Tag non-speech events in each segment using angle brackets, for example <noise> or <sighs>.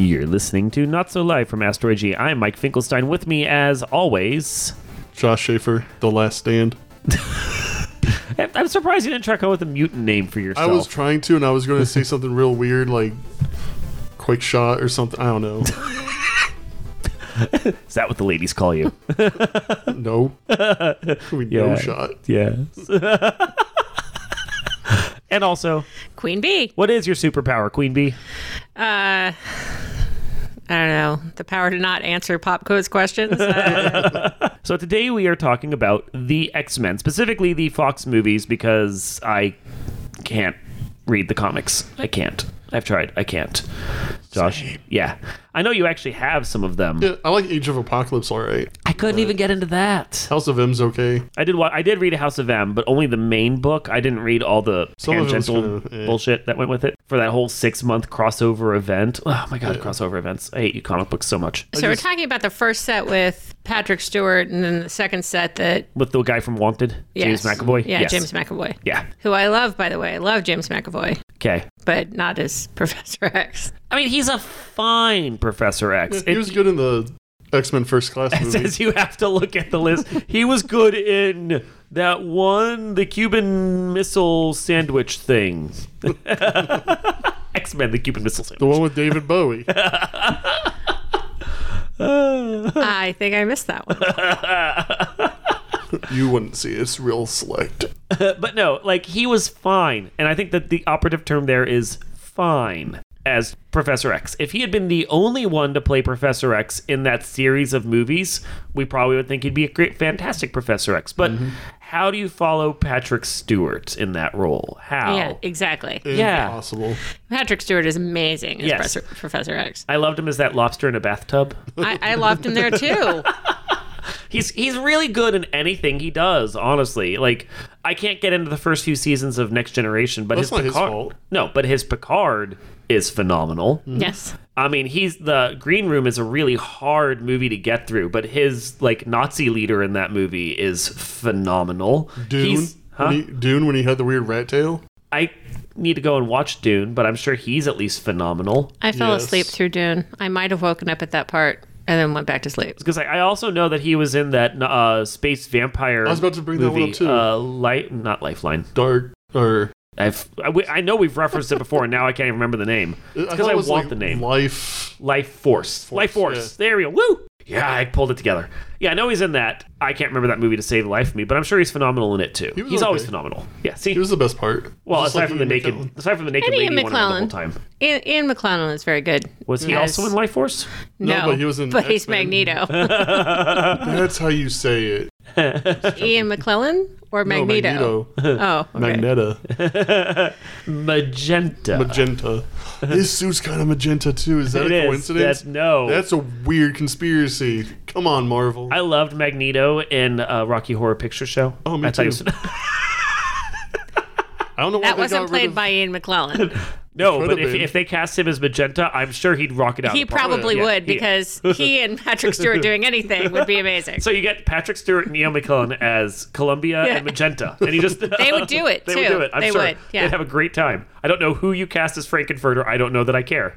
You're listening to Not So Live from Asteroid G. I'm Mike Finkelstein. With me, as always, Josh Schaefer, The Last Stand. I- <laughs> I'm surprised you didn't try to come with a mutant name for yourself. I was trying to, and I was going to say <laughs> something real weird, like Quick Shot or something. I don't know. <laughs> Is that what the ladies call you? no. we Yeah. no shot. yes. and also, Queen Bee. what is your superpower, Queen Bee? Uh, I don't know. The power to not answer pop quiz questions. <laughs> Uh, So today we are talking about the X Men, specifically the Fox movies, because I can't read the comics. I can't. I've tried. I can't. Josh, yeah, I know you actually have some of them. Yeah, I like Age of Apocalypse. All right. I couldn't even get into that. House of M's okay. I did. wa- I did read a House of M, but only the main book. I didn't read all the Some of it was tangential kinda, eh. bullshit that went with it for that whole six month crossover event. Oh my god, crossover events! I hate you comic books so much. so we're talking about the first set with Patrick Stewart, and then the second set that With the guy from Wanted, James yes. McAvoy. Yeah, Yes. James McAvoy. Yeah. Who I love, by the way. I love James McAvoy, Okay. but not as <laughs> Professor X. I mean, he's a fine Professor X. He It- was good in the X Men First Class <laughs> It movie. says you have to look at the list. He was good in that one, the Cuban Missile Sandwich thing. <laughs> X Men, the Cuban Missile Sandwich. the one with David Bowie. <laughs> I think I missed that one. you wouldn't see it. It's real select. but no, like he was fine, and I think that the operative term there is fine as Professor X. If he had been the only one to play Professor X in that series of movies, we probably would think he'd be a great, fantastic Professor X. But mm-hmm. how do you follow Patrick Stewart in that role? How? Yeah, exactly. Yeah. Impossible. Patrick Stewart is amazing as Yes. Professor, Professor X. I loved him as that lobster in a bathtub. I, I loved him there too. <laughs> He's he's really good in anything he does. Honestly, like I can't get into the first few seasons of Next Generation, but That's his not his Picard, fault. no, but his Picard is phenomenal. Mm-hmm. yes. I mean, he's the Green Room is a really hard movie to get through, but his like Nazi leader in that movie is phenomenal. Dune. Huh? when he, Dune when he had the weird rat tail. I need to go and watch Dune, but I'm sure he's at least phenomenal. I fell Yes. asleep through Dune. I might have woken up at that part and then went back to sleep. Because I, I also know that he was in that uh, space vampire. I was about to bring that one up, too. Uh, light, not Lifeline. Dark or I've, I, we- I know we've referenced it before, and now I can't even remember the name. <laughs> Because thought I, want like the name. Life. Life Force. Life Force. There we go. Woo! Yeah, I pulled it together. Yeah, I know he's in that. I can't remember that movie to save the life of me, but I'm sure he's phenomenal in it too. He was he's always phenomenal. Yeah, see. He was the best part. well, aside like from the naked, aside from the naked And lady, Ian he wanted the whole McKellen. time. Ian, Ian McKellen is very good. Was he Yes. also in Life Force? No, but he was in But he's X-Men. Magneto. <laughs> That's how you say it. Ian McKellen or No, Magneto? Oh, okay. Magneta. <laughs> Magenta. Magenta. <laughs> His suit's kind of magenta too. Is that It a is. coincidence? That's- no. That's a weird conspiracy. Come on, Marvel. I loved Magneto in uh, Rocky Horror Picture Show. Oh, me I thought he too. was- <laughs> I don't know why That they wasn't got rid played of- by Ian McKellen. <laughs> no, but if, if they cast him as Magenta, I'm sure he'd rock it out. he of the park. probably Yeah, would he- because <laughs> he and Patrick Stewart doing anything would be amazing. So you get Patrick Stewart and Ian McKellen as Columbia Yeah. and Magenta, and you just <laughs> They would do it, <laughs> They too. would do it. I'm They sure would, yeah. they'd have a great time. I don't know who you cast as Frank-N-Furter. I don't know that I care.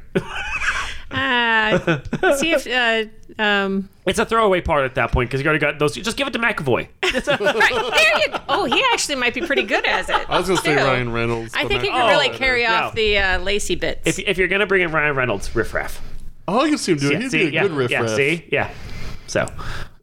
Uh, see if uh, um, it's a throwaway part at that point because you already got those. Just give it to McAvoy. right, there you. Oh, he actually might be pretty good as it. I was gonna say too. Ryan Reynolds. I but think he Mac- could really Oh, carry yeah. off the uh, lacy bits. if, if you're gonna bring in Ryan Reynolds, riff raff. Oh, I can see him doing. Yeah, He'd see, be a yeah, good riff yeah, raff. see, yeah. So,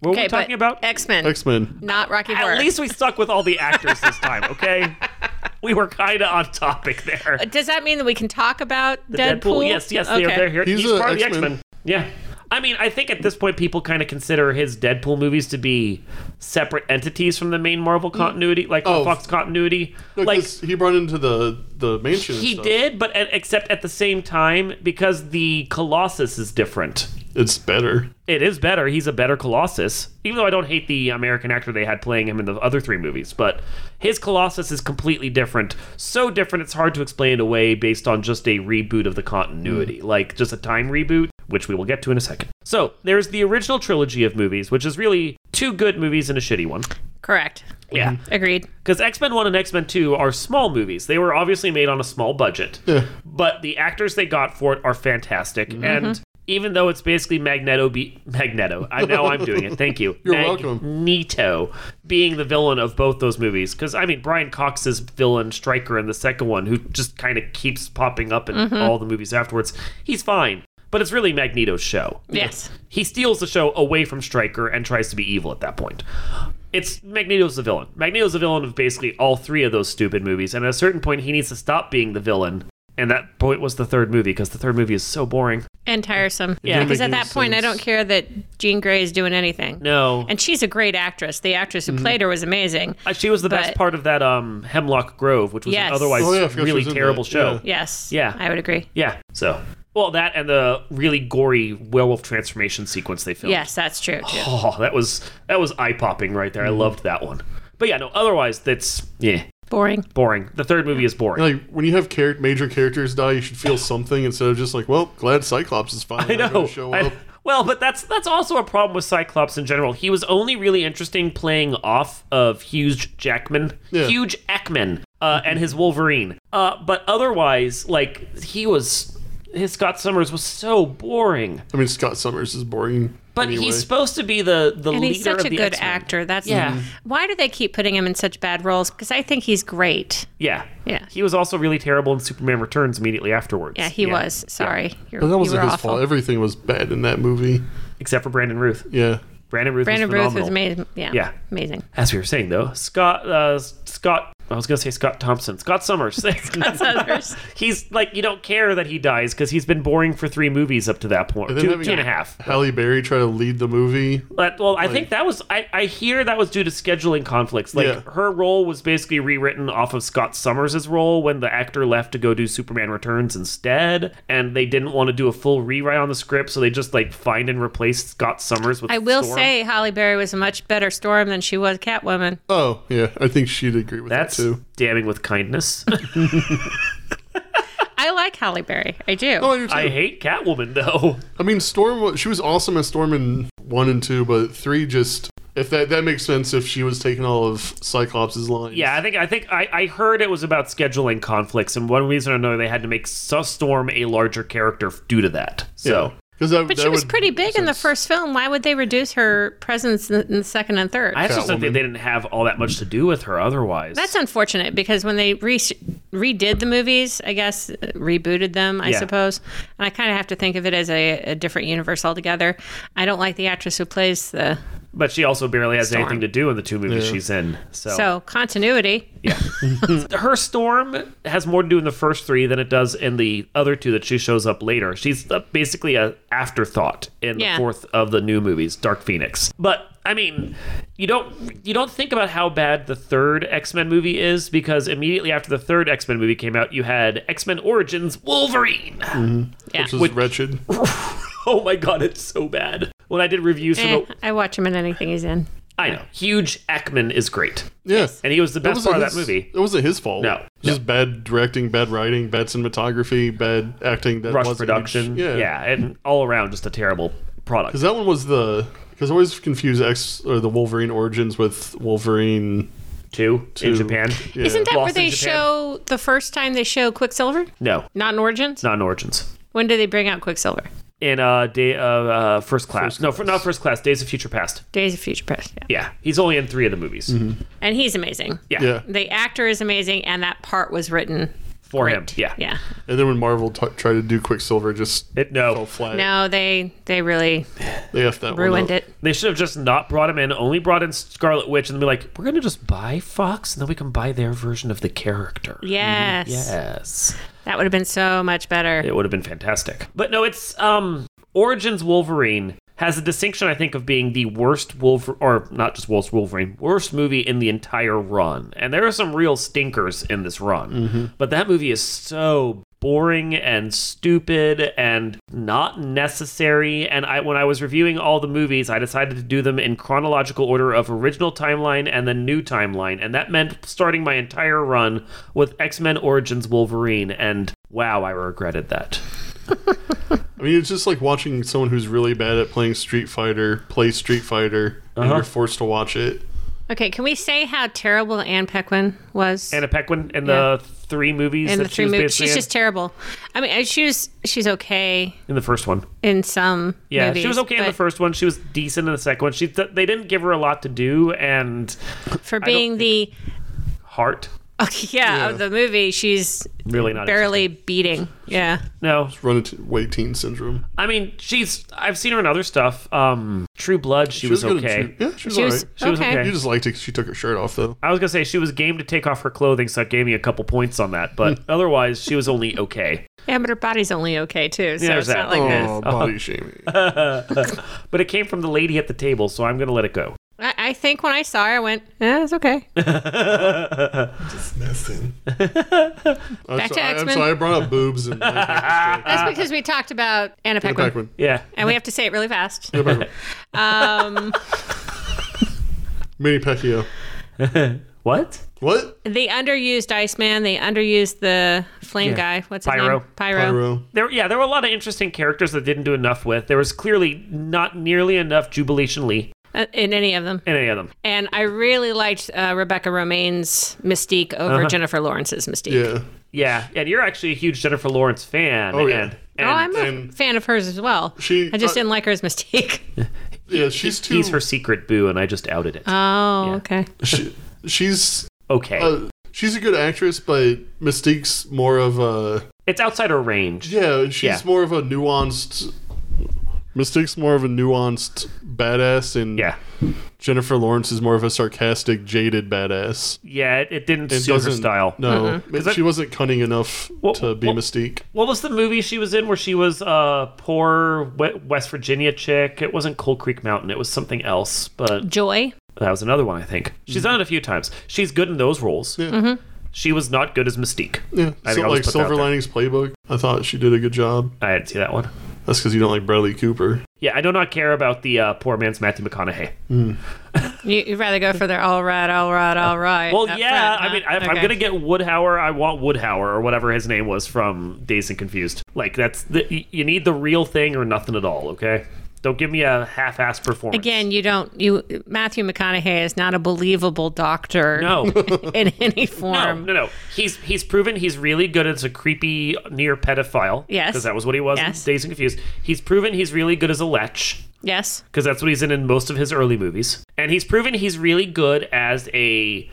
what were we talking about? X Men, X Men. not Rocky Horror. At least we stuck with all the actors this time. Okay, <laughs> we were kind of on topic there. Does that mean that we can talk about The Deadpool? Yes, yes, okay. they're, they're here. He's, He's a part of the X Men. Yeah. I mean, I think at this point, people kind of consider his Deadpool movies to be separate entities from the main Marvel mm. continuity, like the Oh. Fox continuity. No, like he brought into the the mansion. he did, but at, except at the same time, because the Colossus is different. It's better. It is better. He's a better Colossus. Even though I don't hate the American actor they had playing him in the other three movies, but his Colossus is completely different. So different it's hard to explain away based on just a reboot of the continuity, mm. like just a time reboot, which we will get to in a second. So, there's the original trilogy of movies, which is really two good movies and a shitty one. Correct. Yeah. Agreed. Because X Men 1 and X Men 2 are small movies. They were obviously made on a small budget. Yeah. But the actors they got for it are fantastic. And even though it's basically Magneto be Magneto. I know I'm doing it. Thank you. <laughs> You're welcome. Magneto being the villain of both those movies because I mean Brian Cox's villain Stryker in the second one, who just kind of keeps popping up in Mm-hmm. all the movies afterwards. He's fine, but it's really Magneto's show. Yes. He steals the show away from Stryker and tries to be evil at that point. It's Magneto's the villain. Magneto's the villain of basically all three of those stupid movies, and at a certain point, he needs to stop being the villain. And that point was the third movie because the third movie is so boring. And tiresome. Yeah. Because at make that point, I don't care that Jean Grey is doing anything. No, And she's a great actress. The actress Mm-hmm. who played her was amazing. Uh, she was the best part of that um, Hemlock Grove, which was Yes. an otherwise Oh, yeah, I forgot she really terrible show. Yeah. Yes. Yeah. I would agree. Yeah. So, well, that and the really gory werewolf transformation sequence they filmed. Yes, that's true too. Oh, that was that was eye popping right there. I loved that one. But yeah, no. Otherwise, that's yeah, Boring. boring. The third movie is boring. Like when you have char- major characters die, you should feel <sighs> something instead of just like, well, glad Cyclops is fine. I not gonna know. show I- up. <laughs> well, but that's that's also a problem with Cyclops in general. He was only really interesting playing off of Hugh Jackman, Yeah. Hugh Jackman, uh, and his Wolverine. Uh, but otherwise, like he was, his Scott Summers was so boring. I mean, Scott Summers is boring. But anyway. he's supposed to be the the And leader he's such of a the good X-Men. actor. That's Yeah. Why do they keep putting him in such bad roles? Because I think he's great. Yeah, Yeah. He was also really terrible in Superman Returns immediately afterwards. Yeah, he was. Sorry. You're, But that wasn't were his awful. fault. Everything was bad in that movie. except for Brandon Routh. Yeah. Brandon Routh Brandon was Routh was amazing. Yeah. Yeah. Amazing. As we were saying though, Scott uh, Scott I was gonna say Scott Thompson. Scott Summers. <laughs> Scott <laughs> Summers. he's like you don't care that he dies because he's been boring for three movies up to that point. And Two, two and a half. Halle Berry try to lead the movie. But well, I think that was I, I hear that was due to scheduling conflicts. Like Yeah. her role was basically rewritten off of Scott Summers' role when the actor left to go do Superman Returns instead, and they didn't want to do a full rewrite on the script, so they just like find and replace Scott Summers with I will Storm. say Halle Berry was a much better Storm than she was Catwoman. Oh, yeah. I think she'd agree with that's that too. damning with kindness. <laughs> I like Halle Berry. I do. Oh, I do too. I hate Catwoman though. <laughs> I mean, Storm. wa- She was awesome as Storm in one and two, but three just. If that that makes sense, if she was taking all of Cyclops' lines. Yeah, I think I think I, I heard it was about scheduling conflicts, and one reason or another they had to make Su- Storm a larger character due to that. So because but that she was would pretty big make in the sense. first film. Why would they reduce her presence in in the second and third? I just think Catwoman. they didn't have all that much to do with her otherwise. That's unfortunate because when they re- redid the movies, I guess uh, rebooted them, I Yeah. suppose, and I kind of have to think of it as a, a different universe altogether. I don't like the actress who plays the but she also barely has Storm. anything to do in the two movies Yeah. she's in. So, so continuity. yeah, <laughs> her Storm has more to do in the first three than it does in the other two that she shows up later. She's uh, basically a afterthought in Yeah. the fourth of the new movies, Dark Phoenix. But I mean, you don't you don't think about how bad the third X Men movie is because immediately after the third X Men movie came out, you had X Men Origins Wolverine. Yeah. Which was Which- wretched. <laughs> <laughs> Oh my god, it's so bad. When I did reviews for Eh, the, I watch him in anything he's in. I know, Hugh Jackman is great, Yeah. and he was the best wasn't part of that his- movie. It wasn't his fault. No, It was Just bad directing, bad writing, bad cinematography, bad acting. That Rush wasn't- production, Yeah. yeah, and all around just a terrible product. Because that one was the. Because I always confuse X or the Wolverine origins with Wolverine. Two, in two. Japan. Yeah. Isn't that Lost where in they Japan? show the first time they show Quicksilver? No, Not in Origins. not in Origins. When do they bring out Quicksilver? In uh, day uh, uh first class. First no, for, not first class. Days of Future Past. Days of Future Past. Yeah. Yeah, he's only in three of the movies. And he's amazing. Yeah, Yeah. The actor is amazing, and that part was written for great. him. Yeah, Yeah. And then when Marvel t- tried to do Quicksilver, just It fell no. flat. No, they they really They effed that ruined it. They should have just not brought him in. Only brought in Scarlet Witch, and be like, we're gonna just buy Fox, and then we can buy their version of the character. Yes. Yes. That would have been so much better. It would have been fantastic. But no, it's um Origins Wolverine has a distinction, I think, of being the worst Wolver or not just worst Wolverine, worst movie in the entire run. And there are some real stinkers in this run. Mm-hmm. But that movie is so boring and stupid and not necessary and I when I was reviewing all the movies I decided to do them in chronological order of original timeline and then new timeline and that meant starting my entire run with X-Men Origins Wolverine and wow I regretted that. I mean, it's just like watching someone who's really bad at playing Street Fighter play Street Fighter, and Uh-huh. you're forced to watch it. Okay, can we say how terrible Anne Paquin was? Anna Paquin in the three movies in that the she three was movies. basically She's in? just terrible. I mean, she was she's okay in the first one. in some Yeah, movies. she was okay in the but first one. She was decent in the second one. She th- they didn't give her a lot to do, and For being the heart <laughs> okay, yeah, Yeah. of the movie, she's really not barely beating. Yeah. interesting. No, Run into away teen syndrome. I mean she's. I've seen her in other stuff. Um, True Blood. She, was, good okay. True- Yeah, she was, She was alright. She was okay. okay. You just liked it 'cause she took her shirt off, though. I was gonna say she was game to take off her clothing, so it gave me a couple points on that. But <laughs> otherwise, she was only okay. Yeah, but her body's only okay too. So Yeah, it's there's not that. like Oh, this. body shaming. <laughs> But it came from the lady at the table, so I'm gonna let it go. I, I think when I saw her, I went, "Yeah, it's okay." <laughs> Just messing. <laughs> I'm, Back to sorry, I'm X-Men. sorry, I brought up boobs and. <laughs> That's because we talked about Anna Paquin, Pac-Man. Yeah. and we have to say it really fast. Yeah, Pac-Man. Um, Manny Pacquiao. What? What? the underused Iceman, they underused the flame Yeah. guy. What's his Pyro. name? Pyro. Pyro. There, yeah, there were a lot of interesting characters that didn't do enough with. There was clearly not nearly enough Jubilation Lee Uh, in any of them. in any of them. And I really liked uh, Rebecca Romijn's Mystique over Uh-huh. Jennifer Lawrence's Mystique. Yeah. Yeah, and you're actually a huge Jennifer Lawrence fan. Oh, yeah. and, and Oh, I'm a and- fan of hers as well. She- I just uh, didn't like her as Mystique. <laughs> Yeah, she's too. he's her secret boo, and I just outed it. Oh, Yeah. okay. she- she's okay, uh, she's a good actress, but Mystique's more of a it's outside her range. yeah. She's Yeah. more of a nuanced. Mystique's more of a nuanced badass, and Yeah, Jennifer Lawrence is more of a sarcastic, jaded badass. yeah, it, it didn't It suit her doesn't- style. No, I- she wasn't cunning enough Well, to be well- Mystique. What was the movie she was in where she was a poor West Virginia chick? It wasn't Cold Creek Mountain. It was something else, but Joy. that was another one. I think she's done it a few times. She's good in those roles. Yeah, mm-hmm. She was not good as Mystique. yeah. I think So, like just put that out Silver. Linings Playbook, I thought she did a good job. I didn't see that one. That's because you don't like Bradley Cooper. Yeah, I do not care about the uh, poor man's Matthew McConaughey. <laughs> You, you'd rather go for the all right, all right, all right. Well, up yeah, front, I mean, if I'm gonna get Woodhauer, I want Woodhauer or whatever his name was from Dazed and Confused. Like that's the you need the real thing or nothing at all. Okay, don't give me a half-ass performance. Again, you don't. You Matthew McConaughey is not a believable doctor. no, <laughs> in any <laughs> form. no, no. He's he's proven he's really good as a creepy near pedophile. Yes. because that was what he was Yes. in Dazed and Confused. He's proven he's really good as a lech. Yes. because that's what he's in in most of his early movies. And he's proven he's really good as a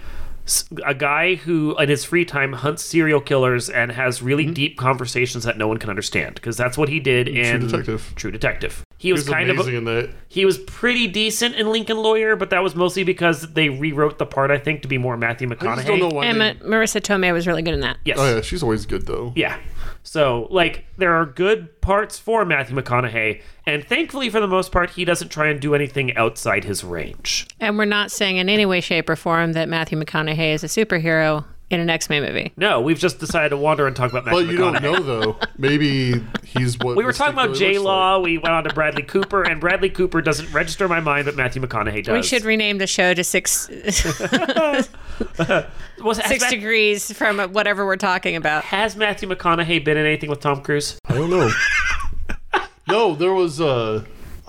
a guy who in his free time hunts serial killers and has really Mm-hmm. deep conversations that no one can understand because that's what he did in Detective. True Detective. He was He was kind of a, in that. he was pretty decent in Lincoln Lawyer, but that was mostly because they rewrote the part I think to be more Matthew McConaughey. I just don't know McConaughey. why. And they- Marisa Tomei was really good in that. Yes. oh yeah, she's always good though. Yeah. So, like, there are good parts for Matthew McConaughey, and thankfully, for the most part, he doesn't try and do anything outside his range. And we're not saying in any way, shape, or form that Matthew McConaughey is a superhero in an X Men movie. No, we've just decided to wander and talk about Matthew But you don't know though. Maybe he's what We were talking about really J looks Law. We went on to Bradley Cooper, and Bradley Cooper doesn't register in my mind, but Matthew McConaughey does. We should rename the show to Six <laughs> Was, Six Ma- Degrees from whatever we're talking about. has Matthew McConaughey been in anything with Tom Cruise? I don't know. no, there was uh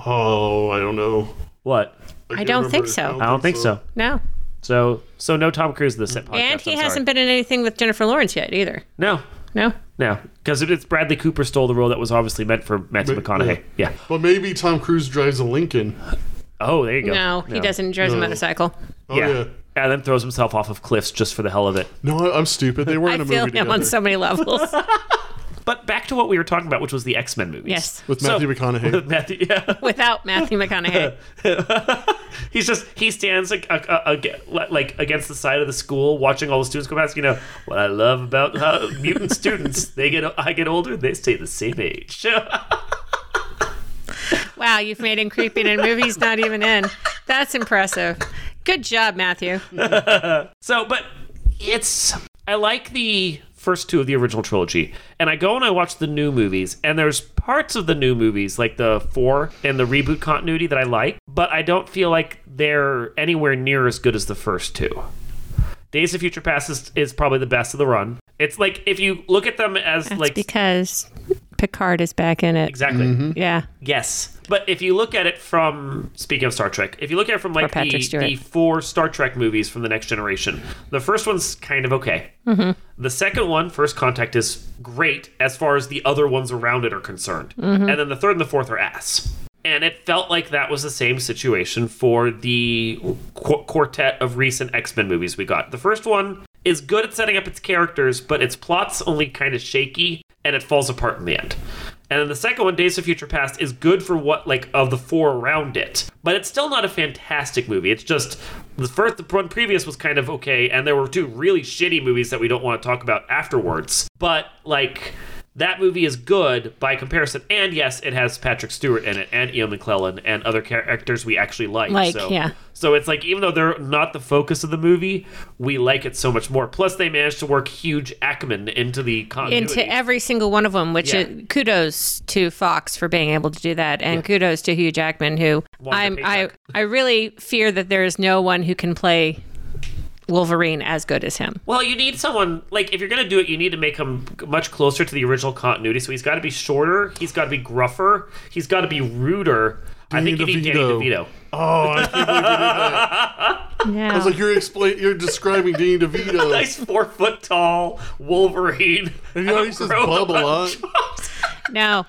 oh I don't know. What? I can't don't remember. think so. I don't think so. No. So, so no Tom Cruise in this podcast. And he I'm hasn't sorry. been in anything with Jennifer Lawrence yet either. No, No. no, because it's Bradley Cooper stole the role that was obviously meant for Matthew But- McConaughey. Yeah. But maybe Tom Cruise drives a Lincoln. Oh, there you go. No, he doesn't. He drives a No. motorcycle. Oh Yeah. yeah. And then throws himself off of cliffs just for the hell of it. No, I, I'm stupid. They were I in a feel him movie together on so many levels. <laughs> But back to what we were talking about, which was the X Men movies. yes. with So- Matthew <laughs> McConaughey. With Matthew, yeah. <laughs> Without Matthew <laughs> McConaughey. He's just he stands like, uh, uh, like against the side of the school, watching all the students go past. You know what I love about uh, mutant students? They get I get older, they stay the same age. Wow, you've made him creepy in movies not even in. That's impressive. Good job, Matthew. so, but it's I like the first two of the original trilogy, and I go and I watch the new movies, and there's parts of the new movies like the four and the reboot continuity that I like, but I don't feel like they're anywhere near as good as the first two. Days of Future Past is, is probably the best of the run. It's like if you look at them as That's like because Picard is back in it. Exactly. Yeah. Yes. But if you look at it from speaking of Star Trek, if you look at it from like the, Stewart. the four Star Trek movies from the next generation, the first one's kind of okay. Mm-hmm. The second one, First Contact, is great as far as the other ones around it are concerned. Mm-hmm. And then the third and the fourth are ass. And it felt like that was the same situation for the qu- quartet of recent X Men movies we got. The first one is good at setting up its characters, but its plot's only kind of shaky and it falls apart in the end. And then the second one, Days of Future Past, is good for what like of the four around it, but it's still not a fantastic movie. It's just the first, the one previous was kind of okay, and there were two really shitty movies that we don't want to talk about afterwards. But like that movie is good by comparison, and yes, it has Patrick Stewart in it, and Ian McKellen, and other characters we actually like. Like, so, yeah. So it's like even though they're not the focus of the movie, we like it so much more. Plus, they managed to work Hugh Jackman into the continuity. Into every single one of them, which Yeah. is, kudos to Fox for being able to do that, and kudos to Hugh Jackman, who I'm, I. I really fear that there is no one who can play Wolverine as good as him. Well, you need someone like if you're gonna do it, you need to make him much closer to the original continuity. So he's got to be shorter, he's got to be gruffer, he's got to be ruder. I think you Danny need Danny DeVito. DeVito. Oh, I can't believe you did that. <laughs> Yeah. I was like, you're explain, you're describing Danny DeVito. <laughs> Nice four foot tall Wolverine. And you know he says Grow bub a bunch lot. of- no,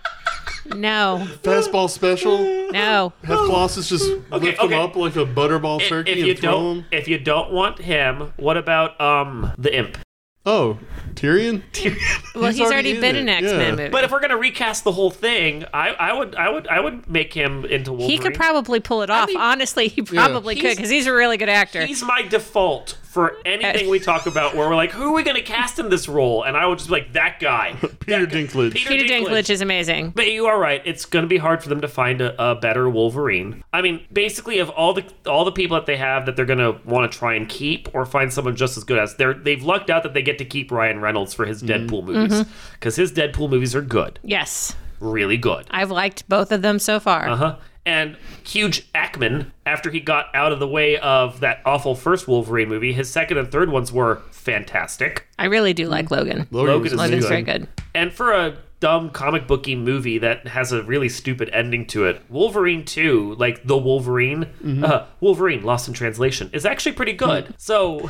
no, Fastball special. no. Have Colossus just lift okay. him up like a butterball turkey if you and throw don't, him. if you don't want him, what about um the Imp? Oh, Tyrion? Tyrion. Well, he's, He's already, already been it, in X Men yeah. movie. But if we're gonna recast the whole thing, I, I would, I would, I would make him into Wolverine. he could probably pull it off. mean- Honestly, he probably could because he's a really good actor. He's my default for anything we talk about where we're like, who are we going to cast in this role? And I would just be like, that guy. <laughs> Peter That guy. Dinklage. Peter Dinklage is amazing. But you are right. It's going to be hard for them to find a, a better Wolverine. I mean, basically, of all the all the people that they have that they're going to want to try and keep, or find someone just as good as, they're they've lucked out that they get to keep Ryan Reynolds for his mm-hmm. Deadpool movies mm-hmm. because his Deadpool movies are good, Yes, really good. I've liked both of them so far. Uh huh. And Hugh Jackman, after he got out of the way of that awful first Wolverine movie, his second and third ones were fantastic. I really do like mm. Logan. Logan Logan is Logan's good. very good. And for a dumb comic booky movie that has a really stupid ending to it, Wolverine 2, like the Wolverine, mm-hmm. uh, Wolverine Lost in Translation, is actually pretty good. Mm. So,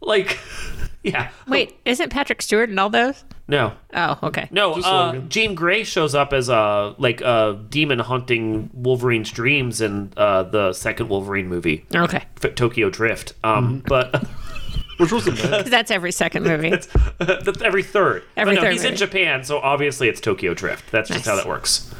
<laughs> like, yeah. <laughs> Wait, isn't Patrick Stewart in all those? No. Oh, okay. No, Just uh, Jean Grey shows up as a like a demon hunting Wolverine's dreams in uh, the second Wolverine movie, Okay. F- Tokyo Drift. Um, but <laughs> Which wasn't bad. 'Cause <laughs> That's every second movie. that's every third. Every but no, third he's in. Japan, so obviously it's Tokyo Drift. That's just Nice. how that works.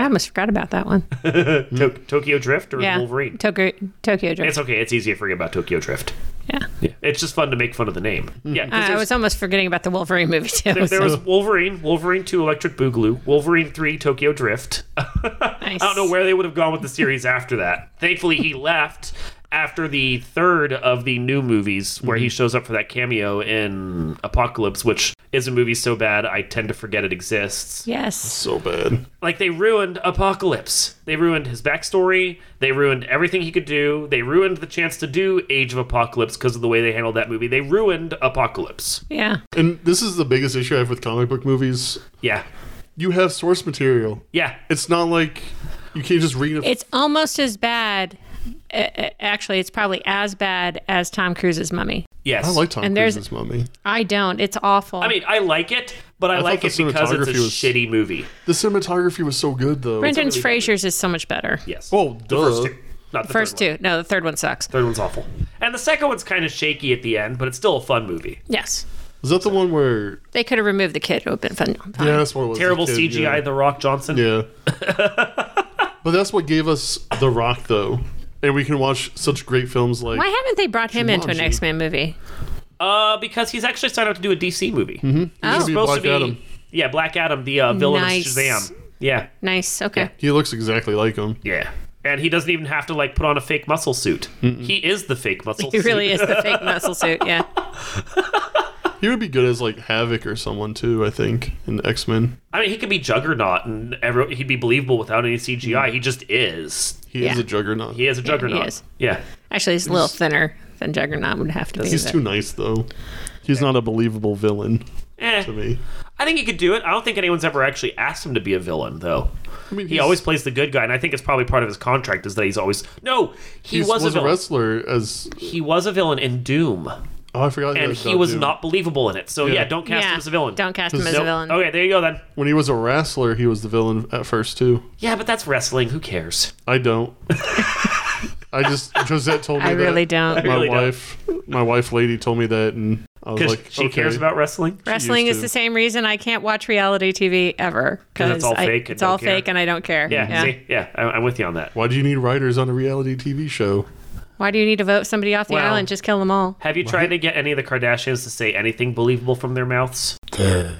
I almost forgot about that one. <laughs> To- Tokyo Drift or Yeah. Wolverine? Tokyo, Tokyo Drift. It's okay. It's easy to forget about Tokyo Drift. yeah. Yeah, it's just fun to make fun of the name. Mm-hmm. Yeah. Uh, I, I was almost forgetting about the Wolverine movie too. there, there so- was Wolverine, Wolverine 2 Electric Boogaloo, Wolverine 3 Tokyo Drift. <laughs> I don't know where they would have gone with the series after that. Thankfully, he left after the third of the new movies where he mm-hmm. shows up for that cameo in Apocalypse, which is a movie so bad I tend to forget it exists. Yes. So bad. Like, they ruined Apocalypse. They ruined his backstory. They ruined everything he could do. They ruined the chance to do Age of Apocalypse because of the way they handled that movie. They ruined Apocalypse. Yeah. And this is the biggest issue I have with comic book movies. Yeah. You have source material. Yeah. It's not like you can't just read it. It's almost as bad. Actually, it's probably as bad as Tom Cruise's Mummy. Yes. I like Tom And there's- Cruise's mummy. I don't. It's awful. I mean, I like it, but I, I like it the because it's a was- shitty movie. The cinematography was so good though. Brendan really Fraser's is so much better. Yes. Oh, the duh. first two. Not the First third one. two. No, the third one sucks. Third one's awful. And the second one's kind of shaky at the end, but it's still a fun movie. Yes. Is that the one where? They could have removed the kid. It would have been fun. fine. Yeah, that's what it was. Terrible the kid, CGI, Yeah. The Rock Johnson. yeah. <laughs> but that's what gave us The Rock though, and we can watch such great films like. Why haven't they brought him into an Jumanji. X Men movie? Uh, because he's actually signed up to do a DC movie. Mm-hmm. He's Oh. be supposed Black to be. Adam. Yeah, Black Adam, the uh, villain Nice. of Shazam. Yeah, Nice. Okay. He looks exactly like him. yeah. And he doesn't even have to like put on a fake muscle suit. He is the fake muscle <laughs> suit. He suit. really is the fake <laughs> muscle suit. Yeah. <laughs> He would be good as like Havoc or someone too. I think in X Men. I mean, he could be Juggernaut, and every, he'd be believable without any CGI. He just is. He Yeah. is a juggernaut. He is a Juggernaut. he is. Yeah. Actually, he's a little thinner than Juggernaut would have to be. He's too nice though. He's not a believable villain Eh. to me. I think he could do it. I don't think anyone's ever actually asked him to be a villain, though. I mean, He always plays the good guy, and I think it's probably part of his contract is that he's always no. He he was, a villain. wrestler as he was a villain in Doom, oh I forgot and he was Doom. not believable in it. So yeah, Yeah. don't cast yeah. him as a villain. Don't cast him as Nope. a villain. Okay, there you go then. when he was a wrestler he was the villain at first too. Yeah, but that's wrestling. Who cares? I don't. I just <laughs> Josette told me I that. really don't. My really don't. wife, my wife lady told me that, and I was Because like, she okay. cares about wrestling. Wrestling is to. the same reason I can't watch reality TV ever 'Cause it's all I- fake and It's all care. fake, and I don't care. Yeah, see, yeah, I, I'm with you on that. Why do you need writers on a reality TV show? Why do you need to vote somebody off the Well- island? Just kill them all. Have you tried to get any of the Kardashians to say anything believable from their mouths? <laughs> there,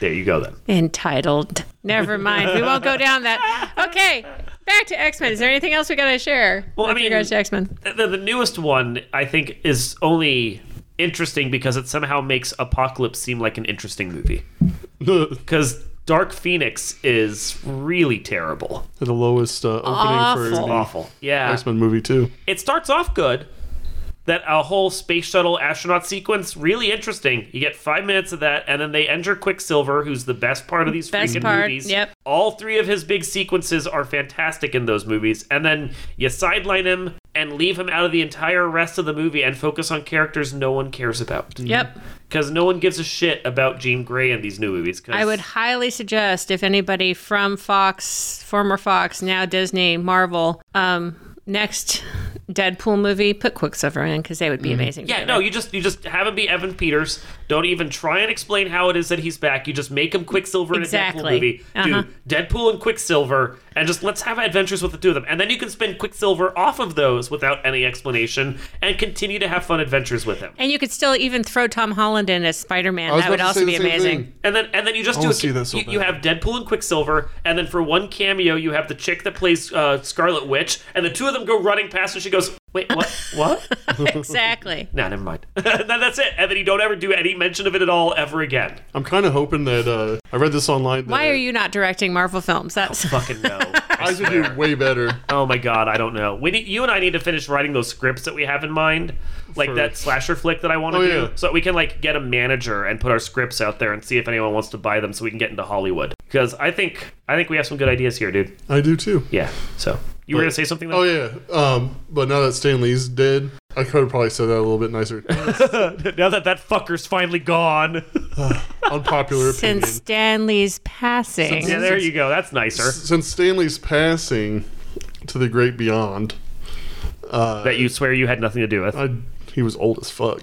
there you go then. Entitled. Never mind. We won't go down that. Okay, back to X Men. Is there anything else we gotta share? Well, I with mean- regards to X Men. The, the newest one, I think, is only interesting because it somehow makes Apocalypse seem like an interesting movie. <laughs> Because Dark Phoenix is really terrible, the lowest uh, opening Awful. for awful. Yeah, X Men movie too. it starts off good. That a whole space shuttle astronaut sequence really interesting. You get five minutes of that, and then they enter Quicksilver, who's the best part of these Best freaking part, movies. yep. All three of his big sequences are fantastic in those movies, and then you sideline him and leave him out of the entire rest of the movie and focus on characters no one cares about. Yep. Because no one gives a shit about Jean Grey in these new movies. 'cause- I would highly suggest if anybody from Fox, former Fox, now Disney, Marvel, um, next Deadpool movie, put Quicksilver in because they would be amazing. Mm-hmm. Yeah, together. no, you just you just have him be Evan Peters. Don't even try and explain how it is that he's back. You just make him Quicksilver in a Deadpool Exactly. movie. Uh-huh. Do Deadpool and Quicksilver, and just let's have adventures with the two of them. And then you can spin Quicksilver off of those without any explanation and continue to have fun adventures with him. And you could still even throw Tom Holland in as Spider Man. That would also be amazing. thing. And then and then you just I do wanna a, see that so you, you have Deadpool and Quicksilver, and then for one cameo you have the chick that plays uh, Scarlet Witch, and the two of them go running past, and she goes, "Wait, what? what?" <laughs> exactly. <laughs> nah, never mind. <laughs> then that's it, and then you don't ever do any mention of it at all ever again. I'm kind of hoping that uh, I read this online. That Why are you not directing Marvel films? That's Fucking no. I could do way better. Oh my god, I don't know. We need, you and I need to finish writing those scripts that we have in mind, like For- that slasher flick that I want to Oh, do, yeah. so that we can like get a manager and put our scripts out there and see if anyone wants to buy them, so we can get into Hollywood. Because I think I think we have some good ideas here, dude. I do too. Yeah. So you were gonna say something? Like Oh yeah. Um, but now that Stan Lee's dead, I could have probably said that a little bit nicer. <laughs> <laughs> now that that fucker's finally gone. <sighs> Unpopular opinion. since Stan Lee's passing. yeah, there you go. That's nicer. Since Stan Lee's passing to the great beyond, uh, That you swear you had nothing to do with. I, he was old as fuck.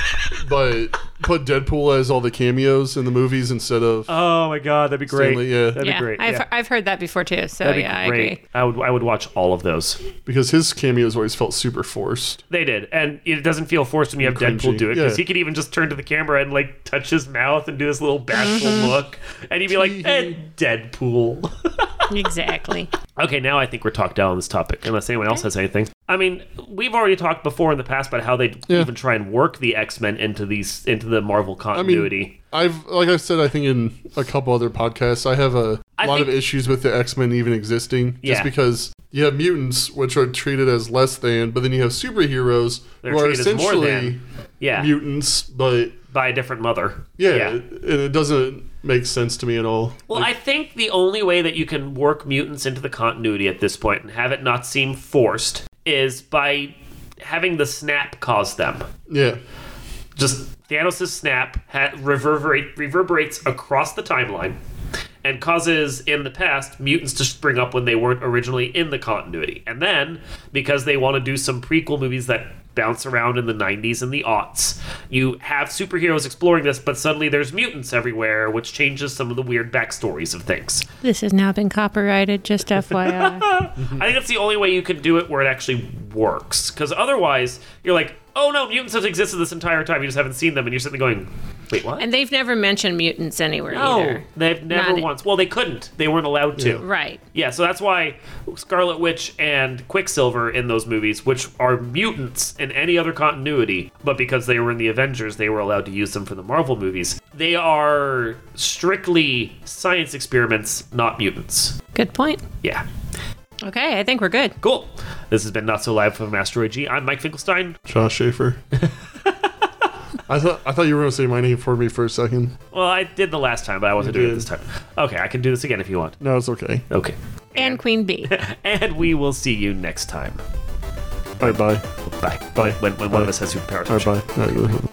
<laughs> but put Deadpool as all the cameos in the movies instead of Oh my god, that'd be great. Stan Lee, yeah. That'd yeah, be great. I've, yeah. I've heard that before too. So That'd be yeah, I agree. I would I would watch all of those. because his cameos always felt super forced. They did, and it doesn't feel forced when you have Cringy. Deadpool do it because Yeah. he could even just turn to the camera and like touch his mouth and do this little bashful look, and he'd be like, eh, "Deadpool." <laughs> Exactly. okay, now I think we're talked out on this topic. Unless anyone else has anything. I mean, we've already talked before in the past about how they Yeah. even try and work the X Men into these into the Marvel I mean, continuity. I've like I said, I think in a couple other podcasts, I have a I lot of issues with the X Men even existing, Yeah. just because you have mutants, which are treated as less than, but then you have superheroes They're who are treated as more essentially than. yeah, mutants, but by a different mother. yeah, and it doesn't make sense to me at all. Well, I think the only way that you can work mutants into the continuity at this point and have it not seem forced is by having the snap cause them. yeah, Just Thanos' snap ha- reverberate, reverberates across the timeline and causes, in the past, mutants to spring up when they weren't originally in the continuity. And then, because they want to do some prequel movies that bounce around in the 90s and the aughts, you have superheroes exploring this, but suddenly there's mutants everywhere, which changes some of the weird backstories of things. This has now been copyrighted. Just FYI. <laughs> I think that's the only way you can do it where it actually works. Because otherwise, you're like, oh no, mutants have existed this entire time. You just haven't seen them, and you're sitting there going, wait, what? and they've never mentioned mutants anywhere no, either. they've never Not- once. Well, they couldn't. They weren't allowed to. Right. Yeah, so that's why Scarlet Witch and Quicksilver in those movies, which are mutants in any other continuity, but because they were in the Avengers, they were allowed to use them for the Marvel movies. They are strictly science experiments, not mutants. Good point. Yeah. Okay, I think we're good. Cool. This has been Not So Live from Asteroid G. I'm Mike Finkelstein. Josh Schaefer. <laughs> I thought I thought you were going to say my name for me for a second. Well, I did the last time, but I wasn't You doing it did. this time. Okay, I can do this again if you want. No, it's okay. Okay. And Queen Bee. <laughs> And we will see you next time. All right, bye. Bye. Bye. When, when one of Bye. us has superpowers. All right, bye. All right.